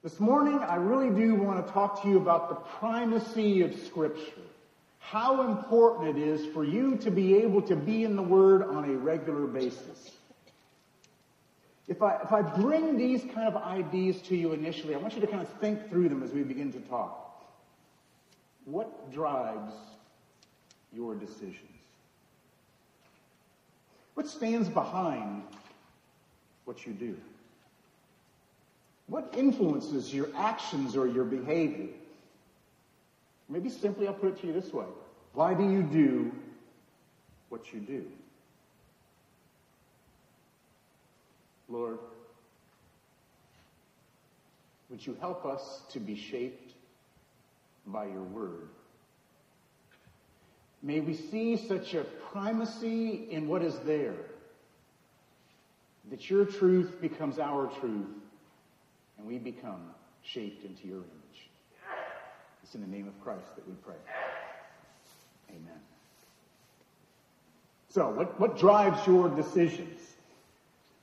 This morning, I really do want to talk to you about the primacy of Scripture. How important it is for you to be able to be in the Word on a regular basis. If I, if I bring these kind of ideas to you initially, I want you to kind of think through them as we begin to talk. What drives your decisions? What stands behind what you do? What influences your actions or your behavior? Maybe simply I'll put it to you this way. Why do you do what you do? Lord, would you help us to be shaped by your word? May we see such a primacy in what is there that your truth becomes our truth and we become shaped into your image. It's in the name of Christ that we pray. Amen. So, what, what drives your decisions?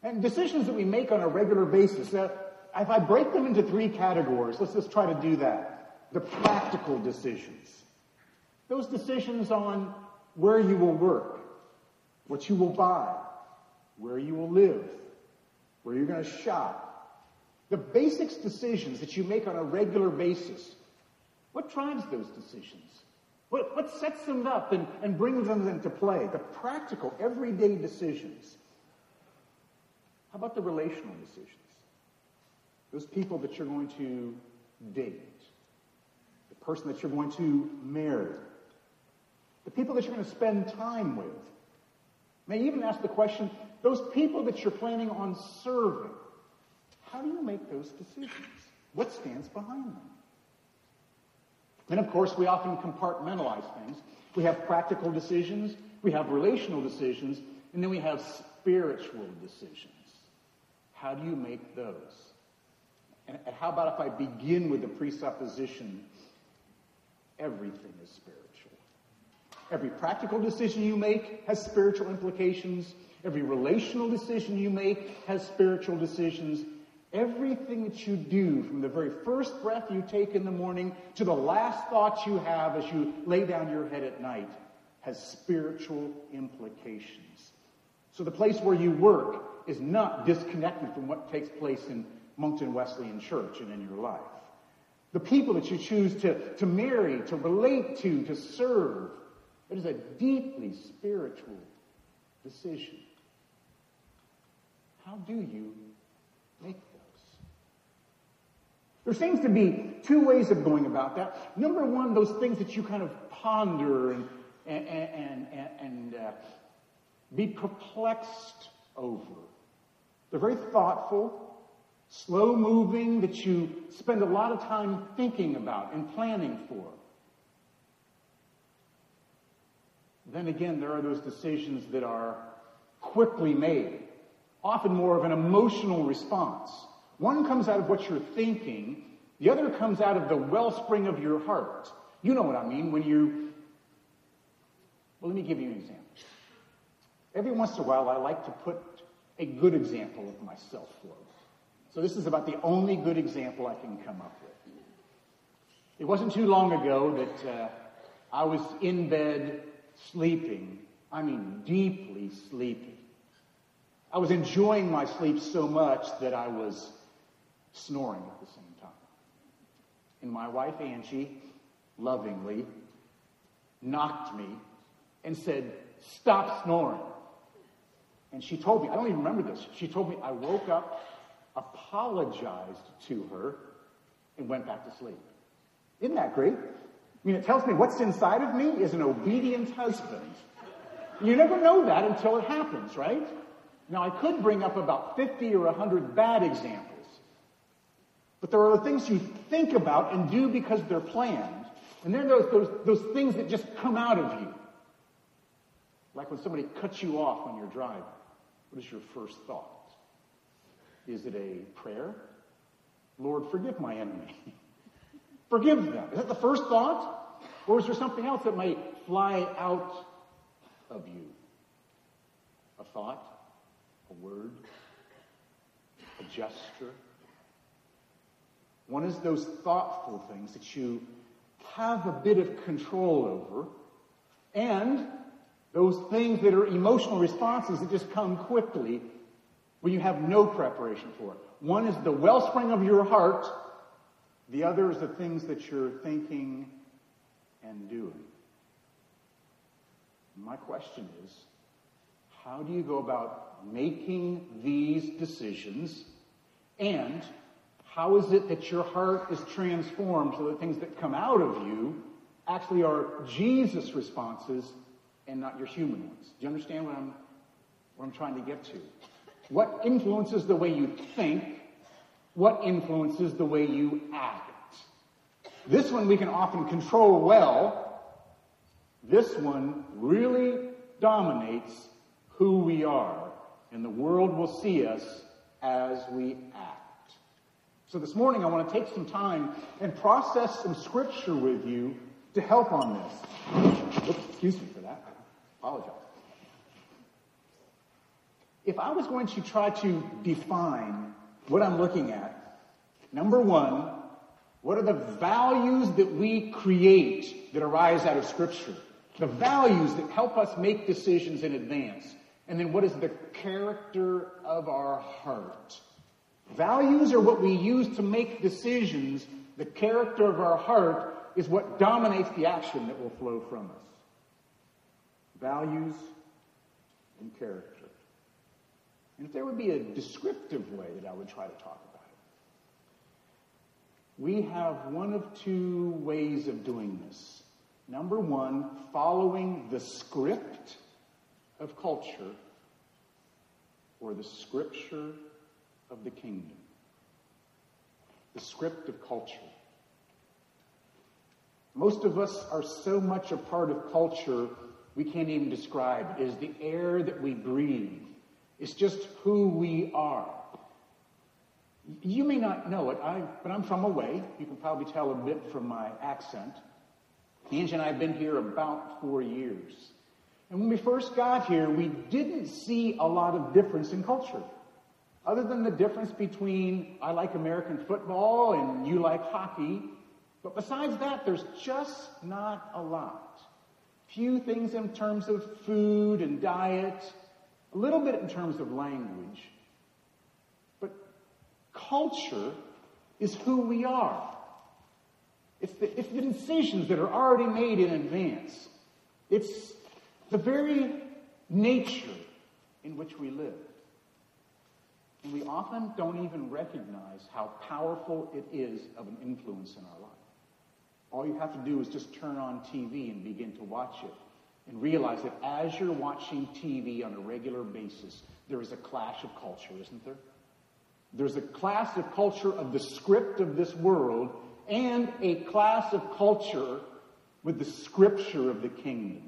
And decisions that we make on a regular basis. Uh, if I break them into three categories, let's just try to do that. The practical decisions. Those decisions on where you will work, what you will buy, where you will live, where you're going to shop, the basics decisions that you make on a regular basis, what drives those decisions? What, what sets them up and, and brings them into play? The practical, everyday decisions. How about the relational decisions? Those people that you're going to date, the person that you're going to marry, the people that you're going to spend time with. May even ask the question, those people that you're planning on serving, how do you make those decisions? What stands behind them? And of course, we often compartmentalize things. We have practical decisions, we have relational decisions, and then we have spiritual decisions. How do you make those? And how about if I begin with the presupposition everything is spiritual? Every practical decision you make has spiritual implications. Every relational decision you make has spiritual decisions. Everything that you do, from the very first breath you take in the morning to the last thoughts you have as you lay down your head at night, has spiritual implications. So the place where you work is not disconnected from what takes place in Moncton Wesleyan Church and in your life. The people that you choose to, to marry, to relate to, to serve, it is a deeply spiritual decision. How do you make there seems to be two ways of going about that. Number one, those things that you kind of ponder and, and, and, and uh, be perplexed over. They're very thoughtful, slow moving, that you spend a lot of time thinking about and planning for. Then again, there are those decisions that are quickly made, often more of an emotional response. One comes out of what you're thinking, the other comes out of the wellspring of your heart. You know what I mean when you. Well, let me give you an example. Every once in a while, I like to put a good example of myself forward. So this is about the only good example I can come up with. It wasn't too long ago that uh, I was in bed sleeping. I mean, deeply sleeping. I was enjoying my sleep so much that I was snoring at the same time. And my wife, Angie, lovingly knocked me and said, Stop snoring. And she told me, I don't even remember this. She told me I woke up, apologized to her, and went back to sleep. Isn't that great? I mean, it tells me what's inside of me is an obedient husband. You never know that until it happens, right? Now, I could bring up about 50 or 100 bad examples. But there are the things you think about and do because they're planned. And then there's those, those things that just come out of you. Like when somebody cuts you off on your drive. What is your first thought? Is it a prayer? Lord, forgive my enemy. forgive them. Is that the first thought? Or is there something else that might fly out of you? A thought? A word? A gesture? One is those thoughtful things that you have a bit of control over, and those things that are emotional responses that just come quickly when you have no preparation for it. One is the wellspring of your heart, the other is the things that you're thinking and doing. My question is, how do you go about making these decisions? And how is it that your heart is transformed so that things that come out of you actually are Jesus' responses and not your human ones? Do you understand what I'm, what I'm trying to get to? What influences the way you think? What influences the way you act? This one we can often control well. This one really dominates who we are, and the world will see us as we act. So this morning I want to take some time and process some scripture with you to help on this. Oops, excuse me for that. Apologize. If I was going to try to define what I'm looking at, number one, what are the values that we create that arise out of Scripture? The values that help us make decisions in advance. And then what is the character of our heart? Values are what we use to make decisions. The character of our heart is what dominates the action that will flow from us. Values and character. And if there would be a descriptive way that I would try to talk about it, we have one of two ways of doing this. Number one, following the script of culture or the scripture of the kingdom. The script of culture. Most of us are so much a part of culture we can't even describe. It is the air that we breathe. It's just who we are. You may not know it, I, but I'm from away. You can probably tell a bit from my accent. Angie and I have been here about four years. And when we first got here, we didn't see a lot of difference in culture. Other than the difference between I like American football and you like hockey. But besides that, there's just not a lot. Few things in terms of food and diet, a little bit in terms of language. But culture is who we are. It's the, it's the decisions that are already made in advance. It's the very nature in which we live. And we often don't even recognize how powerful it is of an influence in our life. All you have to do is just turn on TV and begin to watch it and realize that as you're watching TV on a regular basis, there is a clash of culture, isn't there? There's a clash of culture of the script of this world and a class of culture with the scripture of the kingdom.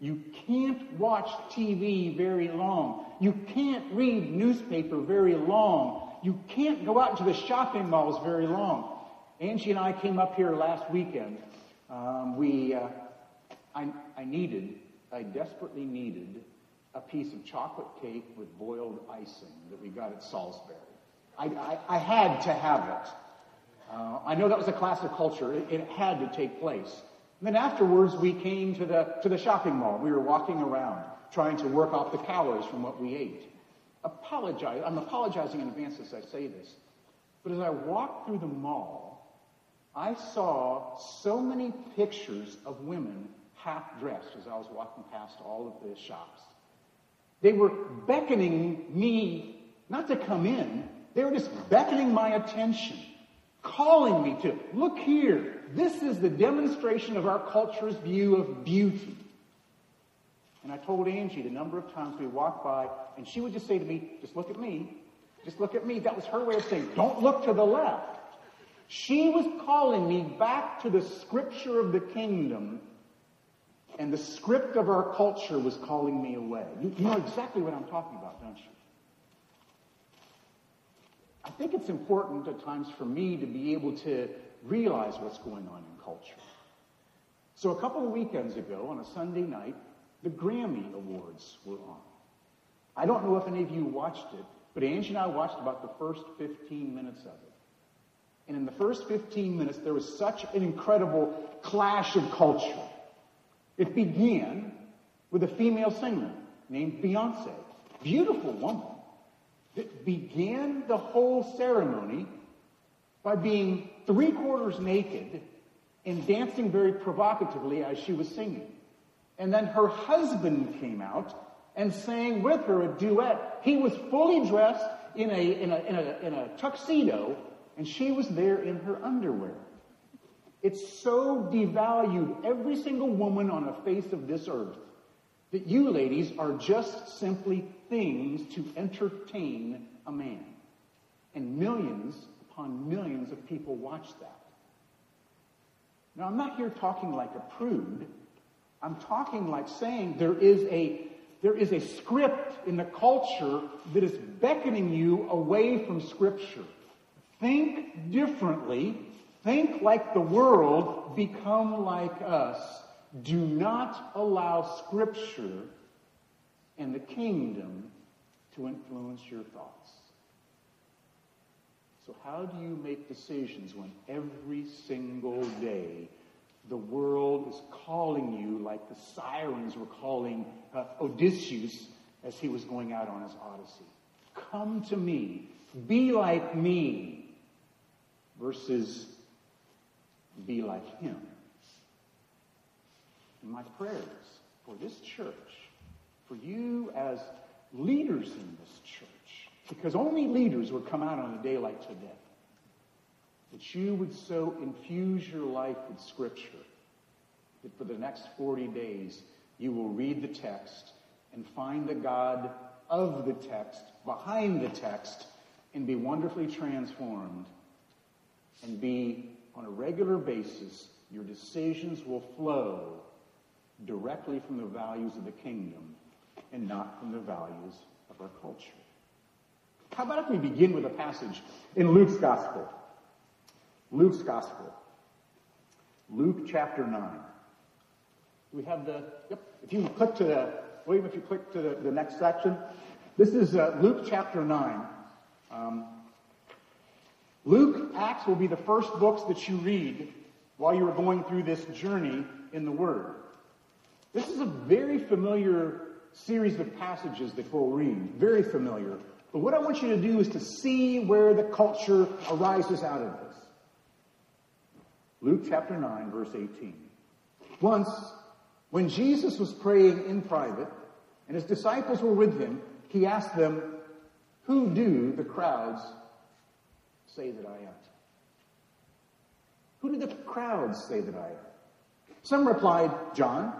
You can't watch TV very long. You can't read newspaper very long. You can't go out into the shopping malls very long. Angie and I came up here last weekend. Um, we, uh, I, I needed, I desperately needed a piece of chocolate cake with boiled icing that we got at Salisbury. I, I, I had to have it. Uh, I know that was a class of culture. It, it had to take place. And then afterwards, we came to the, to the shopping mall. We were walking around, trying to work off the calories from what we ate. Apologize. I'm apologizing in advance as I say this. But as I walked through the mall, I saw so many pictures of women half dressed as I was walking past all of the shops. They were beckoning me not to come in, they were just beckoning my attention calling me to. Look here. This is the demonstration of our culture's view of beauty. And I told Angie the number of times we walked by, and she would just say to me, just look at me. Just look at me. That was her way of saying, don't look to the left. She was calling me back to the scripture of the kingdom, and the script of our culture was calling me away. You, you know exactly what I'm talking about, don't you? I think it's important at times for me to be able to realize what's going on in culture. So a couple of weekends ago, on a Sunday night, the Grammy Awards were on. I don't know if any of you watched it, but Angie and I watched about the first 15 minutes of it. And in the first 15 minutes, there was such an incredible clash of culture. It began with a female singer named Beyonce. Beautiful woman. It began the whole ceremony by being three quarters naked and dancing very provocatively as she was singing. And then her husband came out and sang with her a duet. He was fully dressed in a, in a, in a, in a tuxedo, and she was there in her underwear. It so devalued every single woman on the face of this earth that you ladies are just simply things to entertain a man. And millions upon millions of people watch that. Now, I'm not here talking like a prude. I'm talking like saying there is a there is a script in the culture that is beckoning you away from Scripture. Think differently. Think like the world. Become like us. Do not allow Scripture and the kingdom to influence your thoughts. So, how do you make decisions when every single day the world is calling you like the sirens were calling uh, Odysseus as he was going out on his odyssey? Come to me, be like me, versus be like him. And my prayers for this church, for you as leaders in this church, because only leaders would come out on a day like today. That you would so infuse your life with Scripture that for the next 40 days you will read the text and find the God of the text, behind the text, and be wonderfully transformed and be on a regular basis, your decisions will flow directly from the values of the kingdom and not from the values of our culture. How about if we begin with a passage in Luke's Gospel? Luke's Gospel. Luke chapter 9. We have the, yep, if you click to the, William, if you click to the, the next section. This is uh, Luke chapter 9. Um, Luke, Acts will be the first books that you read while you are going through this journey in the Word. This is a very familiar series of passages that we'll read. Very familiar. But what I want you to do is to see where the culture arises out of this. Luke chapter 9, verse 18. Once, when Jesus was praying in private, and his disciples were with him, he asked them, Who do the crowds say that I am? Who do the crowds say that I am? Some replied, John.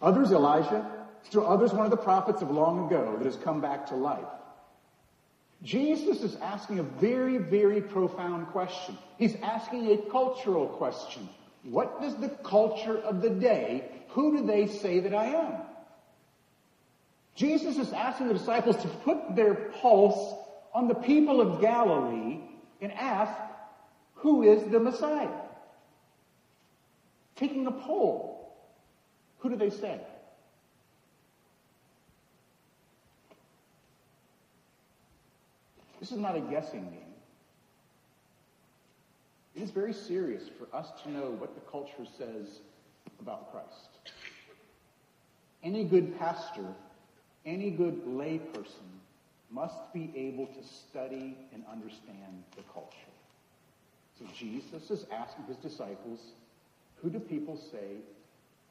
Others, Elijah. Still others, one of the prophets of long ago that has come back to life. Jesus is asking a very, very profound question. He's asking a cultural question. What does the culture of the day, who do they say that I am? Jesus is asking the disciples to put their pulse on the people of Galilee and ask, who is the Messiah? Taking a poll, who do they say? This is not a guessing game. It is very serious for us to know what the culture says about Christ. Any good pastor, any good layperson must be able to study and understand the culture. So Jesus is asking his disciples, who do people say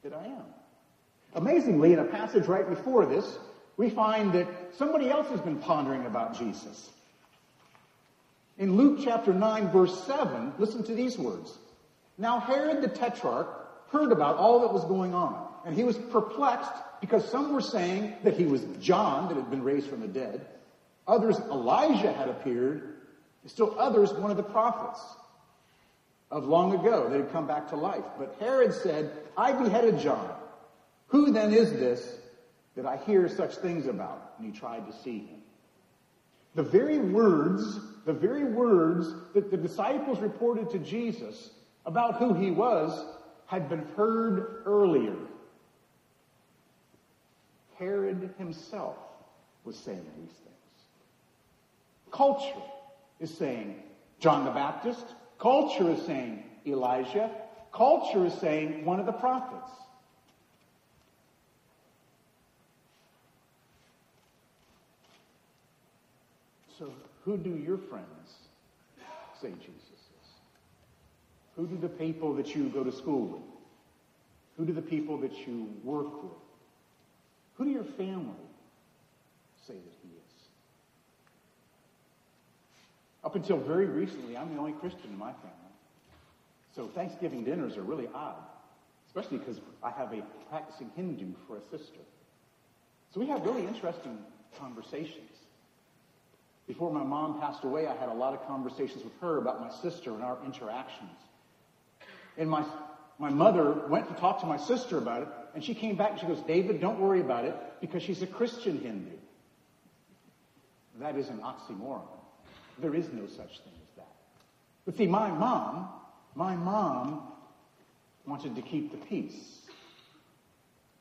that I am? Amazingly, in a passage right before this, we find that somebody else has been pondering about Jesus. In Luke chapter 9 verse 7, listen to these words. Now Herod the Tetrarch heard about all that was going on, and he was perplexed because some were saying that he was John that had been raised from the dead. Others, Elijah had appeared. Still others, one of the prophets of long ago that had come back to life. But Herod said, I beheaded John. Who then is this that I hear such things about? And he tried to see him. The very words, the very words that the disciples reported to Jesus about who he was had been heard earlier. Herod himself was saying these things. Culture is saying, John the Baptist. Culture is saying Elijah. Culture is saying one of the prophets. So, who do your friends say Jesus is? Who do the people that you go to school with? Who do the people that you work with? Who do your family say that he is? Up until very recently, I'm the only Christian in my family. So Thanksgiving dinners are really odd, especially because I have a practicing Hindu for a sister. So we have really interesting conversations. Before my mom passed away, I had a lot of conversations with her about my sister and our interactions. And my, my mother went to talk to my sister about it, and she came back and she goes, David, don't worry about it because she's a Christian Hindu. That is an oxymoron. There is no such thing as that. But see, my mom, my mom wanted to keep the peace.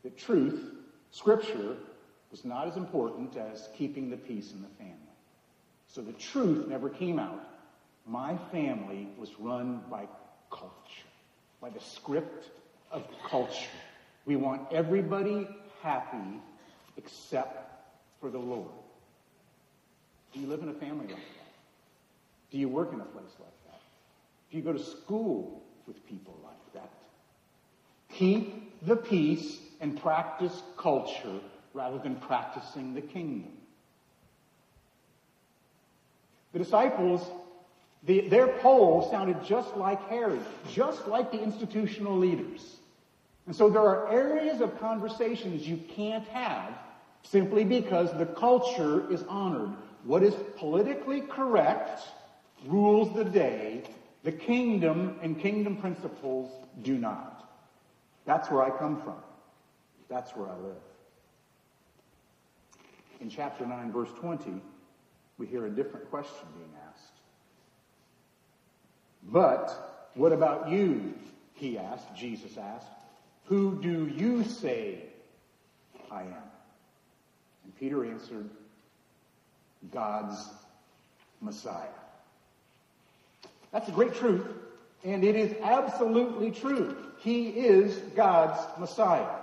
The truth, scripture, was not as important as keeping the peace in the family. So the truth never came out. My family was run by culture, by the script of culture. We want everybody happy except for the Lord. Do you live in a family like that? Do you work in a place like that? Do you go to school with people like that? Keep the peace and practice culture rather than practicing the kingdom. The disciples, the, their poll sounded just like Herod, just like the institutional leaders. And so there are areas of conversations you can't have simply because the culture is honored. What is politically correct rules the day. The kingdom and kingdom principles do not. That's where I come from. That's where I live. In chapter 9, verse 20, we hear a different question being asked. But what about you? He asked, Jesus asked. Who do you say I am? And Peter answered, God's Messiah. That's a great truth, and it is absolutely true. He is God's Messiah.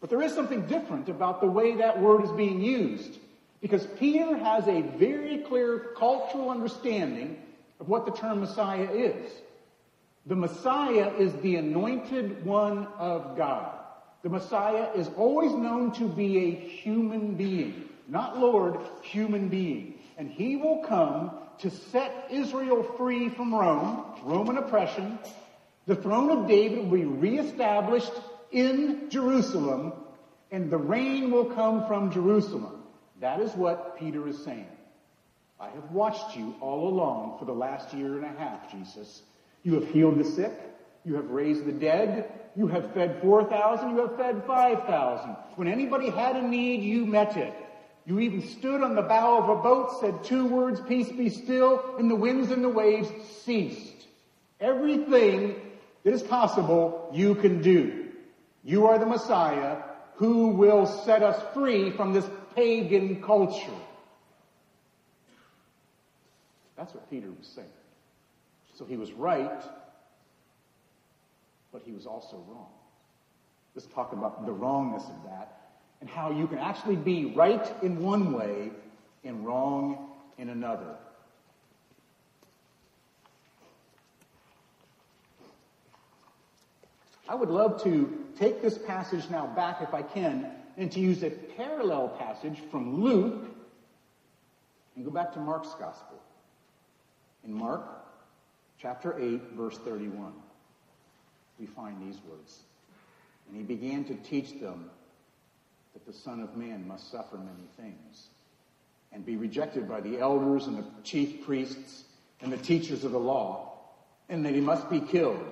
But there is something different about the way that word is being used. Because Peter has a very clear cultural understanding of what the term Messiah is. The Messiah is the anointed one of God. The Messiah is always known to be a human being. Not Lord, human being. And he will come to set Israel free from Rome, Roman oppression. The throne of David will be reestablished in Jerusalem, and the reign will come from Jerusalem. That is what Peter is saying. I have watched you all along for the last year and a half, Jesus. You have healed the sick. You have raised the dead. You have fed 4,000. You have fed 5,000. When anybody had a need, you met it. You even stood on the bow of a boat, said two words, peace be still, and the winds and the waves ceased. Everything that is possible, you can do. You are the Messiah who will set us free from this pagan culture. That's what Peter was saying. So he was right, but he was also wrong. Let's talk about the wrongness of that and how you can actually be right in one way and wrong in another. I would love to take this passage now back, if I can, and to use a parallel passage from Luke and go back to Mark's Gospel. In Mark chapter 8, verse 31, we find these words. And he began to teach them that the Son of Man must suffer many things and be rejected by the elders and the chief priests and the teachers of the law, and that he must be killed,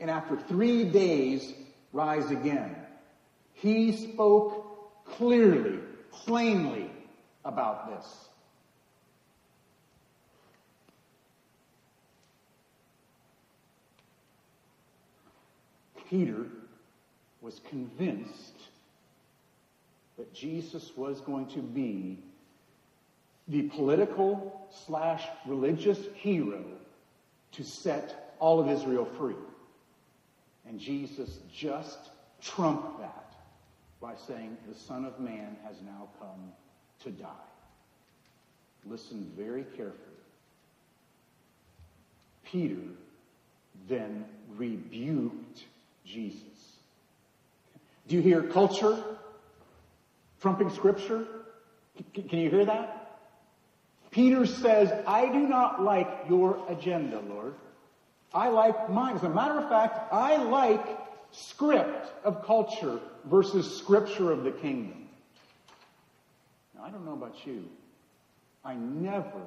and after three days rise again. He spoke clearly, plainly about this. Peter was convinced that Jesus was going to be the political slash religious hero to set all of Israel free. And Jesus just trumped that by saying, The Son of Man has now come to die. Listen very carefully. Peter then rebuked Jesus. Do you hear culture trumping scripture? Can you hear that? Peter says, I do not like your agenda, Lord. I like mine. As a matter of fact, I like script of culture versus scripture of the kingdom. Now, I don't know about you. I never,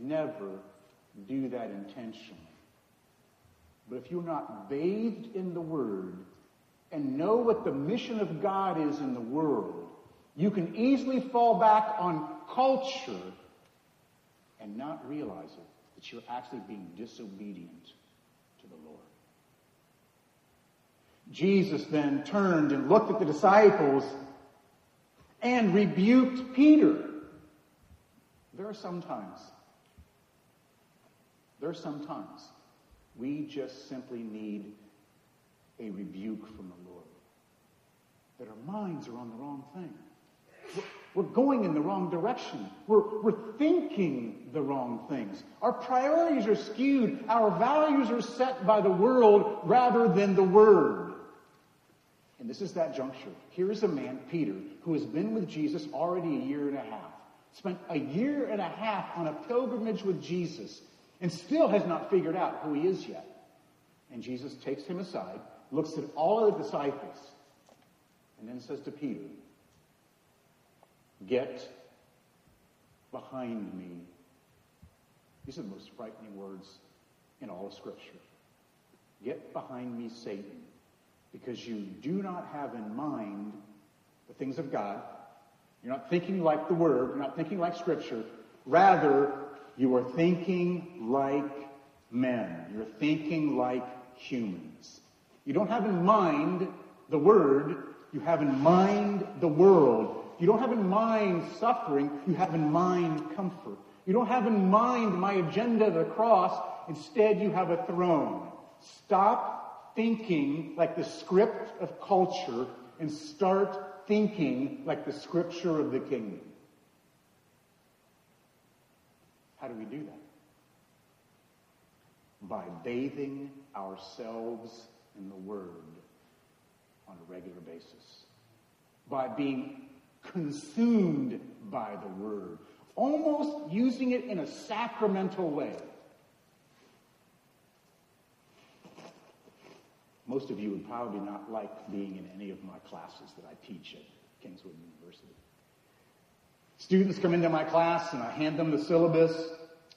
never do that intentionally. But if you're not bathed in the Word and know what the mission of God is in the world, you can easily fall back on culture and not realize it, that you're actually being disobedient to the Lord. Jesus then turned and looked at the disciples and rebuked Peter. There are some times, there are some times we just simply need a rebuke from the Lord. That our minds are on the wrong thing. We're going in the wrong direction. We're, we're thinking the wrong things. Our priorities are skewed. Our values are set by the world rather than the Word. And this is that juncture. Here is a man, Peter, who has been with Jesus already a year and a half. Spent a year and a half on a pilgrimage with Jesus and still has not figured out who he is yet. And Jesus takes him aside, looks at all of the disciples, and then says to Peter, Get behind me. These are the most frightening words in all of Scripture. Get behind me, Satan, because you do not have in mind the things of God. You're not thinking like the Word. You're not thinking like Scripture. Rather, you are thinking like men. You're thinking like humans. You don't have in mind the word, you have in mind the world. You don't have in mind suffering, you have in mind comfort. You don't have in mind my agenda, the cross, instead you have a throne. Stop thinking like the script of culture and start thinking like the scripture of the kingdom. How do we do that? By bathing ourselves in the Word on a regular basis. By being consumed by the Word. Almost using it in a sacramental way. Most of you would probably not like being in any of my classes that I teach at Kingswood University. Students come into my class and I hand them the syllabus.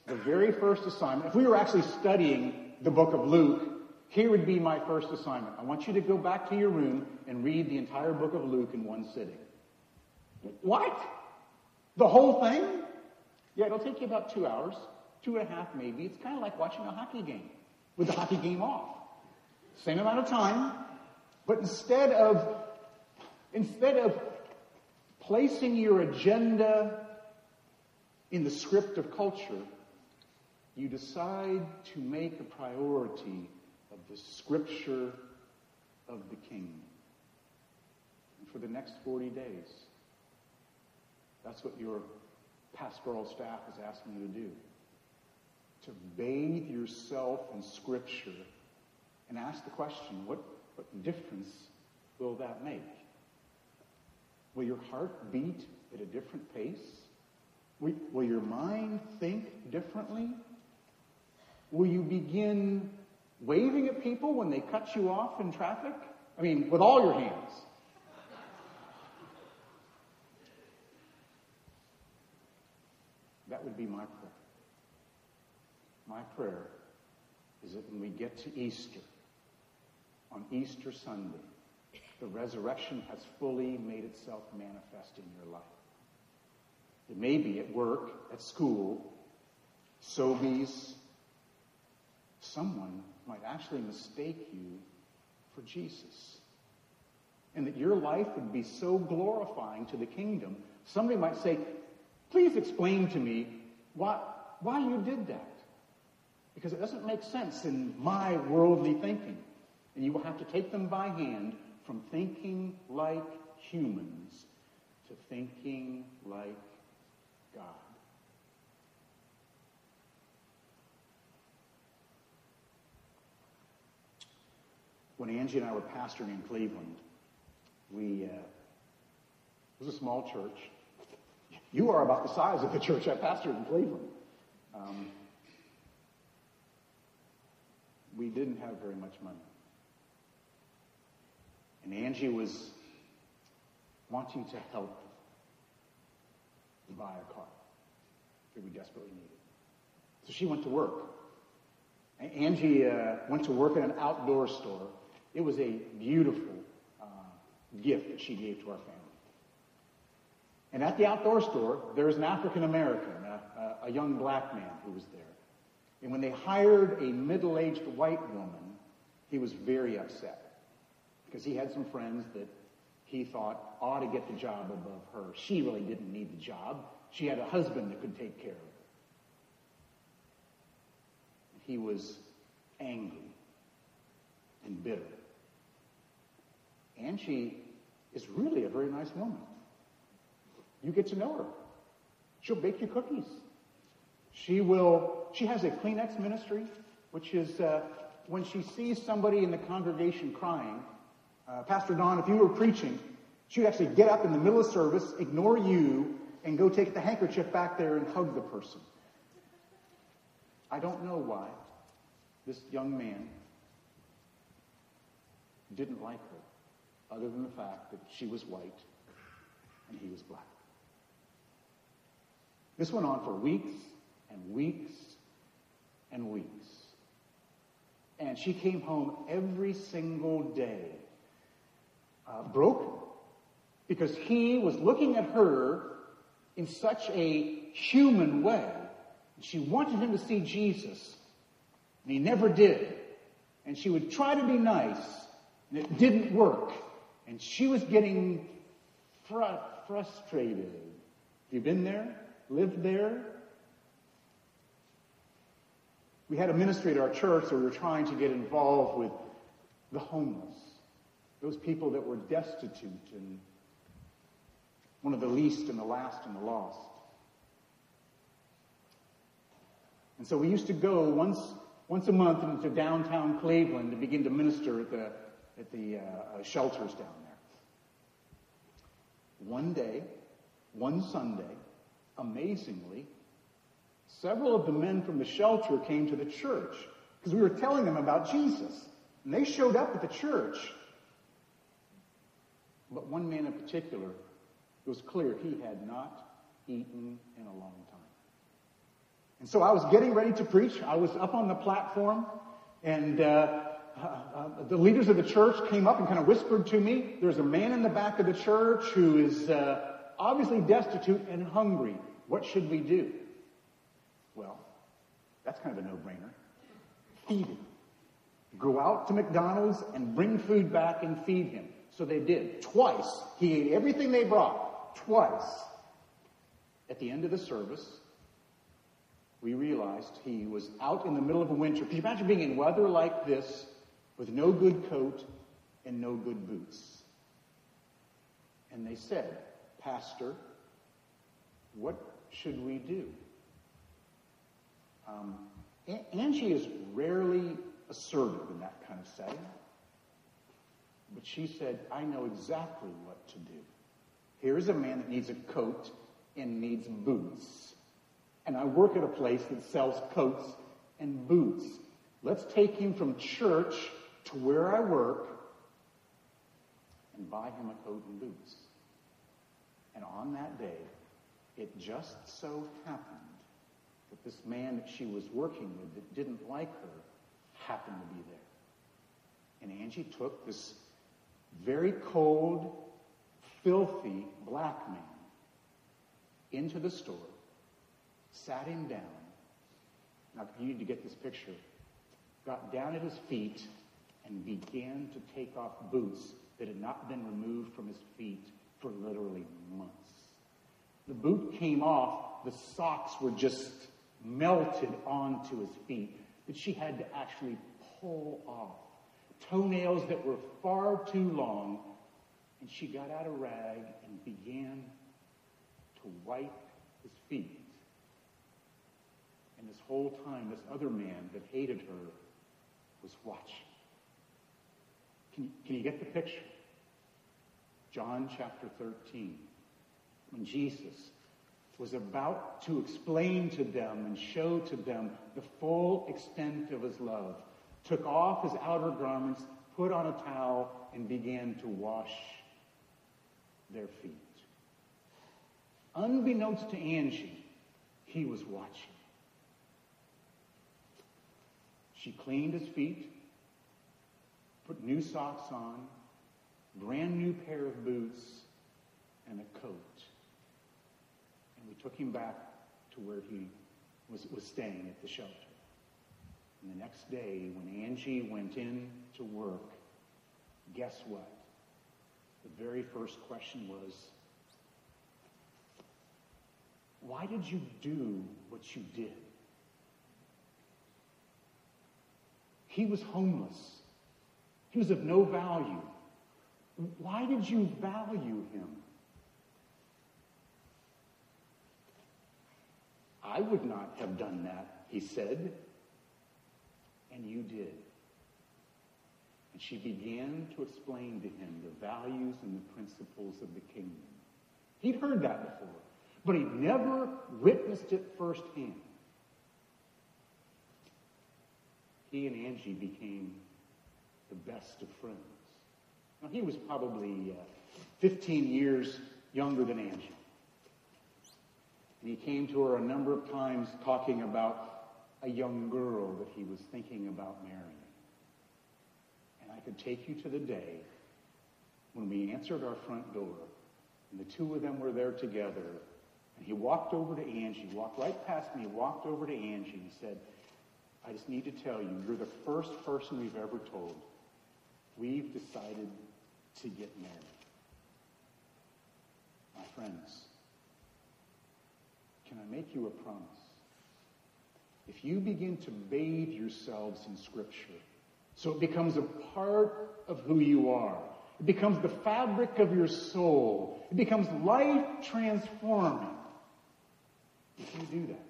The very first assignment, if we were actually studying the book of Luke, here would be my first assignment. I want you to go back to your room and read the entire book of Luke in one sitting. What? The whole thing? Yeah, it'll take you about two hours, two and a half maybe. It's kind of like watching a hockey game with the hockey game off. Same amount of time, but instead of instead of placing your agenda in the script of culture, you decide to make a priority of the scripture of the king. And for the next 40 days, that's what your pastoral staff is asking you to do. To bathe yourself in scripture and ask the question, what, what difference will that make? Will your heart beat at a different pace? Will, will your mind think differently? Will you begin waving at people when they cut you off in traffic? I mean, with all your hands. That would be my prayer. My prayer is that when we get to Easter, on Easter Sunday, the resurrection has fully made itself manifest in your life. It may be at work, at school, Sobeys. Someone might actually mistake you for Jesus. And that your life would be so glorifying to the kingdom. Somebody might say, Please explain to me why, why you did that. Because it doesn't make sense in my worldly thinking. And you will have to take them by hand from thinking like humans to thinking like God. When Angie and I were pastoring in Cleveland, we, uh, it was a small church. You are about the size of the church I pastored in Cleveland. Um, we didn't have very much money. And Angie was wanting to help buy a car that we desperately needed. So she went to work. Angie uh, went to work at an outdoor store. It was a beautiful uh, gift that she gave to our family. And at the outdoor store, there was an African American, a, a young black man who was there. And when they hired a middle-aged white woman, he was very upset because he had some friends that he thought ought to get the job above her. She really didn't need the job. She had a husband that could take care of her. He was angry and bitter. And she is really a very nice woman. You get to know her. She'll bake you cookies. She will, she has a Kleenex ministry, which is uh, when she sees somebody in the congregation crying, uh, Pastor Don, if you were preaching, she would actually get up in the middle of service, ignore you, and go take the handkerchief back there and hug the person. I don't know why this young man didn't like her, other than the fact that she was white and he was black. This went on for weeks and weeks and weeks. And she came home every single day uh, broken because he was looking at her in such a human way. She wanted him to see Jesus, and he never did. And she would try to be nice, and it didn't work. And she was getting fr- frustrated. Have you been there? Lived there? We had a ministry at our church where we were trying to get involved with the homeless, those people that were destitute and one of the least and the last and the lost. And so we used to go once, once a month into downtown Cleveland to begin to minister at the, at the uh, uh, shelters down there. One day, one Sunday, amazingly, several of the men from the shelter came to the church because we were telling them about Jesus. And they showed up at the church. But one man in particular, it was clear he had not eaten in a long time. And so I was getting ready to preach. I was up on the platform and uh, uh, uh, the leaders of the church came up and kind of whispered to me, there's a man in the back of the church who is uh, obviously destitute and hungry. What should we do? Well, that's kind of a no-brainer. Feed him. Go out to McDonald's and bring food back and feed him. So they did. Twice. He ate everything they brought. Twice. At the end of the service, we realized he was out in the middle of a winter. Can you imagine being in weather like this with no good coat and no good boots? And they said, Pastor, what should we do? Um, Angie is rarely assertive in that kind of setting. But she said, I know exactly what to do. Here is a man that needs a coat and needs boots. And I work at a place that sells coats and boots. Let's take him from church to where I work and buy him a coat and boots. And on that day, it just so happened that this man that she was working with that didn't like her happened to be there. And Angie took this very cold, filthy black man into the store, sat him down. Now, you need to get this picture. Got down at his feet and began to take off boots that had not been removed from his feet for literally months. The boot came off, the socks were just melted onto his feet that she had to actually pull off. Toenails that were far too long, and she got out a rag and began to wipe his feet. And this whole time, this other man that hated her was watching. Can you, can you get the picture? John chapter 13. When Jesus was about to explain to them and show to them the full extent of his love, took off his outer garments, put on a towel, and began to wash their feet. Unbeknownst to Angie, he was watching. She cleaned his feet, put new socks on, brand new pair of boots, and a coat. And we took him back to where he was, was staying at the shelter. And the next day, when Angie went in to work, guess what? The very first question was, why did you do what you did? He was homeless. He was of no value. Why did you value him? I would not have done that, he said. And you did. And she began to explain to him the values and the principles of the kingdom. He'd heard that before, but he'd never witnessed it firsthand. He and Angie became the best of friends. Now, he was probably uh, 15 years younger than Angie. And he came to her a number of times talking about a young girl that he was thinking about marrying. And I could take you to the day when we answered our front door and the two of them were there together. And he walked over to Angie, walked right past me, walked over to Angie and said, I just need to tell you, you're the first person we've ever told. We've decided to get married. My friends, can I make you a promise? If you begin to bathe yourselves in Scripture, so it becomes a part of who you are, it becomes the fabric of your soul, it becomes life transforming. If you do that,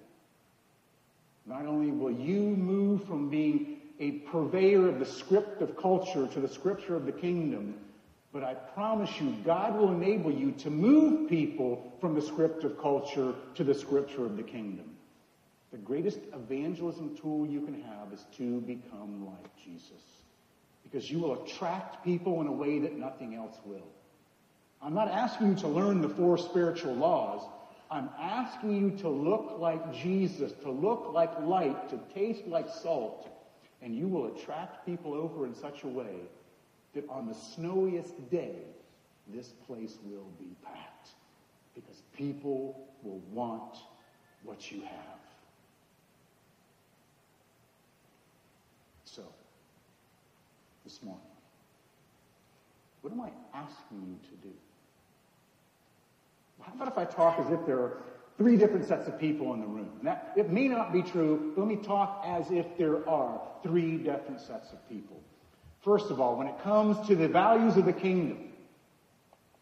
not only will you move from being a purveyor of the script of culture to the scripture of the kingdom, but I promise you, God will enable you to move people from the script of culture to the scripture of the kingdom. The greatest evangelism tool you can have is to become like Jesus. Because you will attract people in a way that nothing else will. I'm not asking you to learn the four spiritual laws. I'm asking you to look like Jesus, to look like light, to taste like salt. And you will attract people over in such a way that on the snowiest day, this place will be packed because people will want what you have. So, this morning, what am I asking you to do? How about if I talk as if there are three different sets of people in the room? That, it may not be true, but let me talk as if there are three different sets of people. First of all, when it comes to the values of the kingdom,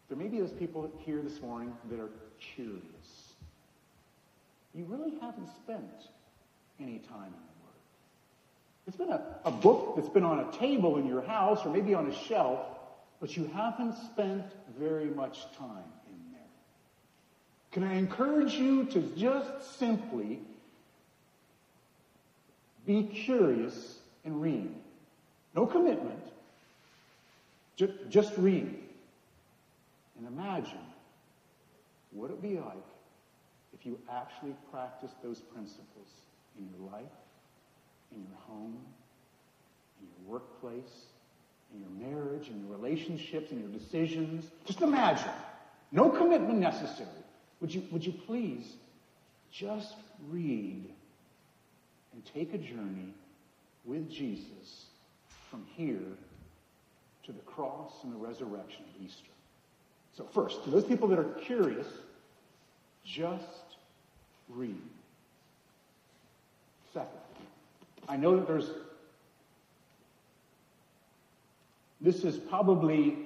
there may be those people here this morning that are curious. You really haven't spent any time in. It's been a, a book that's been on a table in your house or maybe on a shelf, but you haven't spent very much time in there. Can I encourage you to just simply be curious and read? No commitment. Just, just read. And imagine what it would be like if you actually practiced those principles in your life, in your home, in your workplace, in your marriage, in your relationships, in your decisions. Just imagine. No commitment necessary. Would you, would you please just read and take a journey with Jesus from here to the cross and the resurrection of Easter. So first, to those people that are curious, Just read. Second, I know that there's, this is probably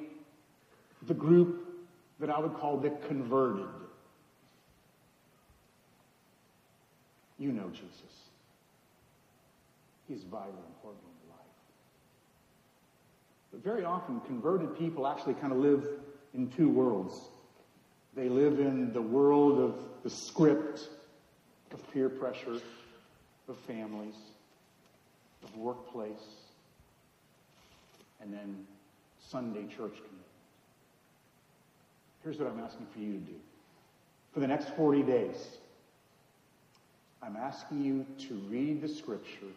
the group that I would call the converted. You know Jesus. He's vitally important in your life. But very often, converted people actually kind of live in two worlds. They live in the world of the script, of peer pressure, of families, of workplace, and then Sunday church commitment. Here's what I'm asking for you to do. For the next 40 days, I'm asking you to read the scripture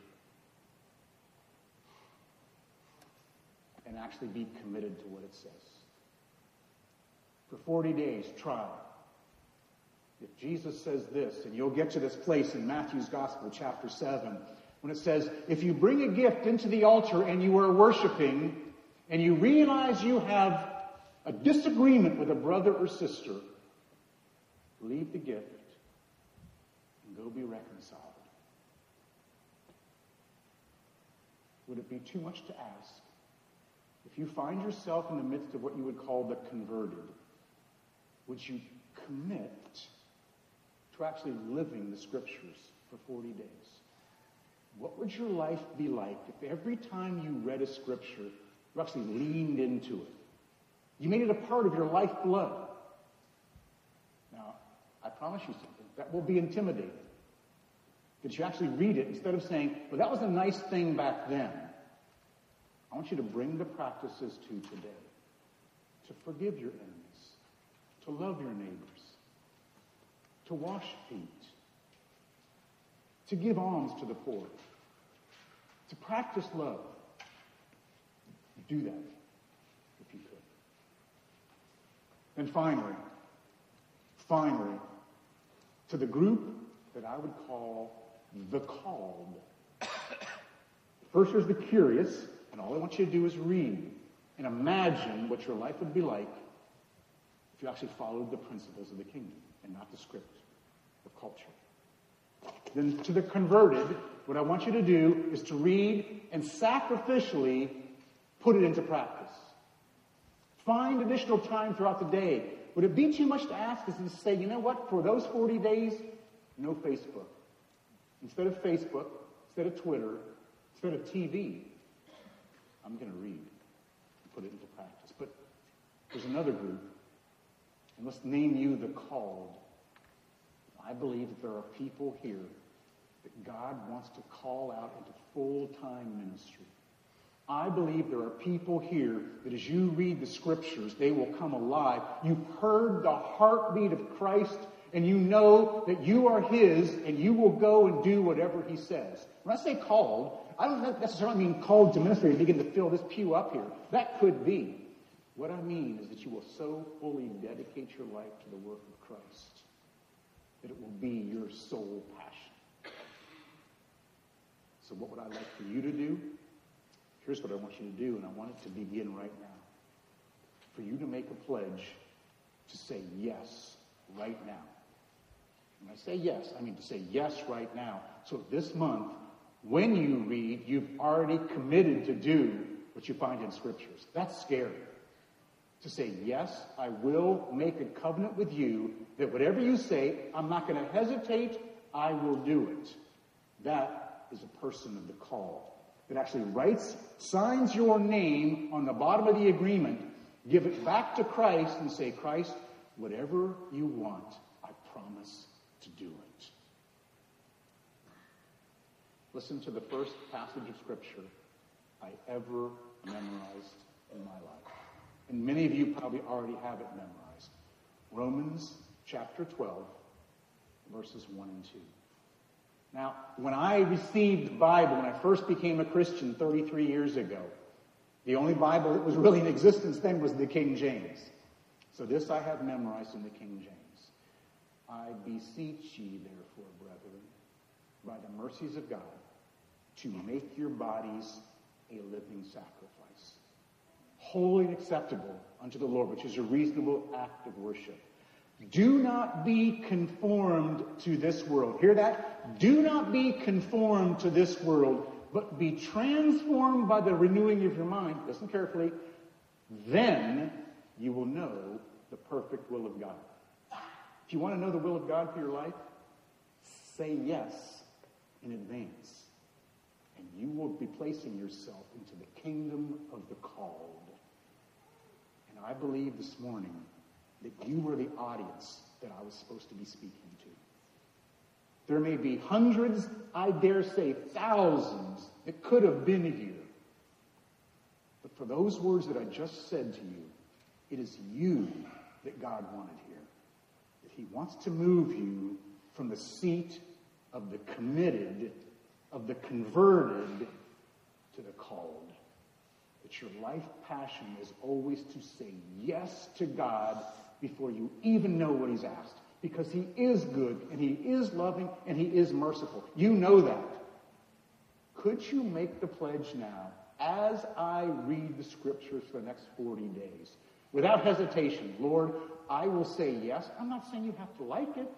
and actually be committed to what it says. For 40 days, try. If Jesus says this, and you'll get to this place in Matthew's Gospel, chapter 7, when it says, If you bring a gift into the altar and you are worshiping, and you realize you have a disagreement with a brother or sister, leave the gift and go be reconciled. Would it be too much to ask if you find yourself in the midst of what you would call the converted? Would you commit to actually living the scriptures for 40 days? What would your life be like if every time you read a scripture, you actually leaned into it? You made it a part of your lifeblood. Now, I promise you something. That will be intimidating. That you actually read it instead of saying, well, that was a nice thing back then. I want you to bring the practices to today. To forgive your enemies. To love your neighbors. To wash feet. To give alms to the poor. To practice love. Do that. if you could. And finally, finally, to the group that I would call the called. First, there's the curious, and all I want you to do is read and imagine what your life would be like if you actually followed the principles of the kingdom and not the script of culture. Then to the converted, what I want you to do is to read and sacrificially put it into practice. Find additional time throughout the day. Would it be too much to ask is to say, you know what, for those 40 days, no Facebook. Instead of Facebook, instead of Twitter, instead of TV, I'm going to read and put it into practice. But there's another group, and let's name you the called. I believe that there are people here that God wants to call out into full-time ministry. I believe there are people here that as you read the scriptures, they will come alive. You've heard the heartbeat of Christ and you know that you are His and you will go and do whatever He says. When I say called, I don't necessarily mean called to ministry and begin to fill this pew up here. That could be. What I mean is that you will so fully dedicate your life to the work of Christ that it will be your sole passion. So what would I like for you to do? Here's what I want you to do, and I want it to begin right now. For you to make a pledge to say yes right now. When I say yes, I mean to say yes right now. So this month, when you read, you've already committed to do what you find in scriptures. That's scary. To say, yes, I will make a covenant with you that whatever you say, I'm not going to hesitate, I will do it. That is a person of the call that actually writes, signs your name on the bottom of the agreement, give it back to Christ and say, Christ, whatever you want, I promise to do it. Listen to the first passage of Scripture I ever memorized in my life. And many of you probably already have it memorized. Romans chapter 12, verses 1 and 2. Now, when I received the Bible, when I first became a Christian 33 years ago, the only Bible that was really in existence then was the King James. So this I have memorized in the King James. I beseech ye, therefore, brethren, by the mercies of God, to make your bodies a living sacrifice, holy and acceptable unto the Lord, which is a reasonable act of worship. Do not be conformed to this world. Hear that? Do not be conformed to this world, but be transformed by the renewing of your mind. Listen carefully. Then you will know the perfect will of God. If you want to know the will of God for your life, say yes in advance. And you will be placing yourself into the kingdom of the called. And I believe this morning that you were the audience that I was supposed to be speaking to. There may be hundreds, I dare say thousands, that could have been here. But for those words that I just said to you, it is you that God wanted here. That He wants to move you from the seat of the committed, of the converted, to the called. That your life passion is always to say yes to God before you even know what He's asked. Because He is good, and He is loving, and He is merciful. You know that. Could you make the pledge now, as I read the scriptures for the next 40 days, without hesitation, Lord, I will say yes. I'm not saying you have to like it.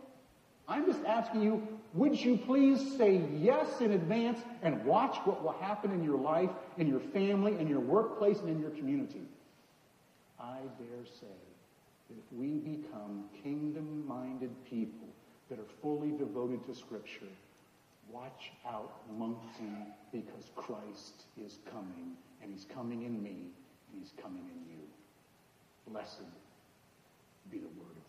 I'm just asking you, would you please say yes in advance and watch what will happen in your life, in your family, in your workplace, and in your community? I dare say that if we become kingdom-minded people that are fully devoted to Scripture, watch out, Moncton, because Christ is coming, and he's coming in me, and he's coming in you. Blessed be the word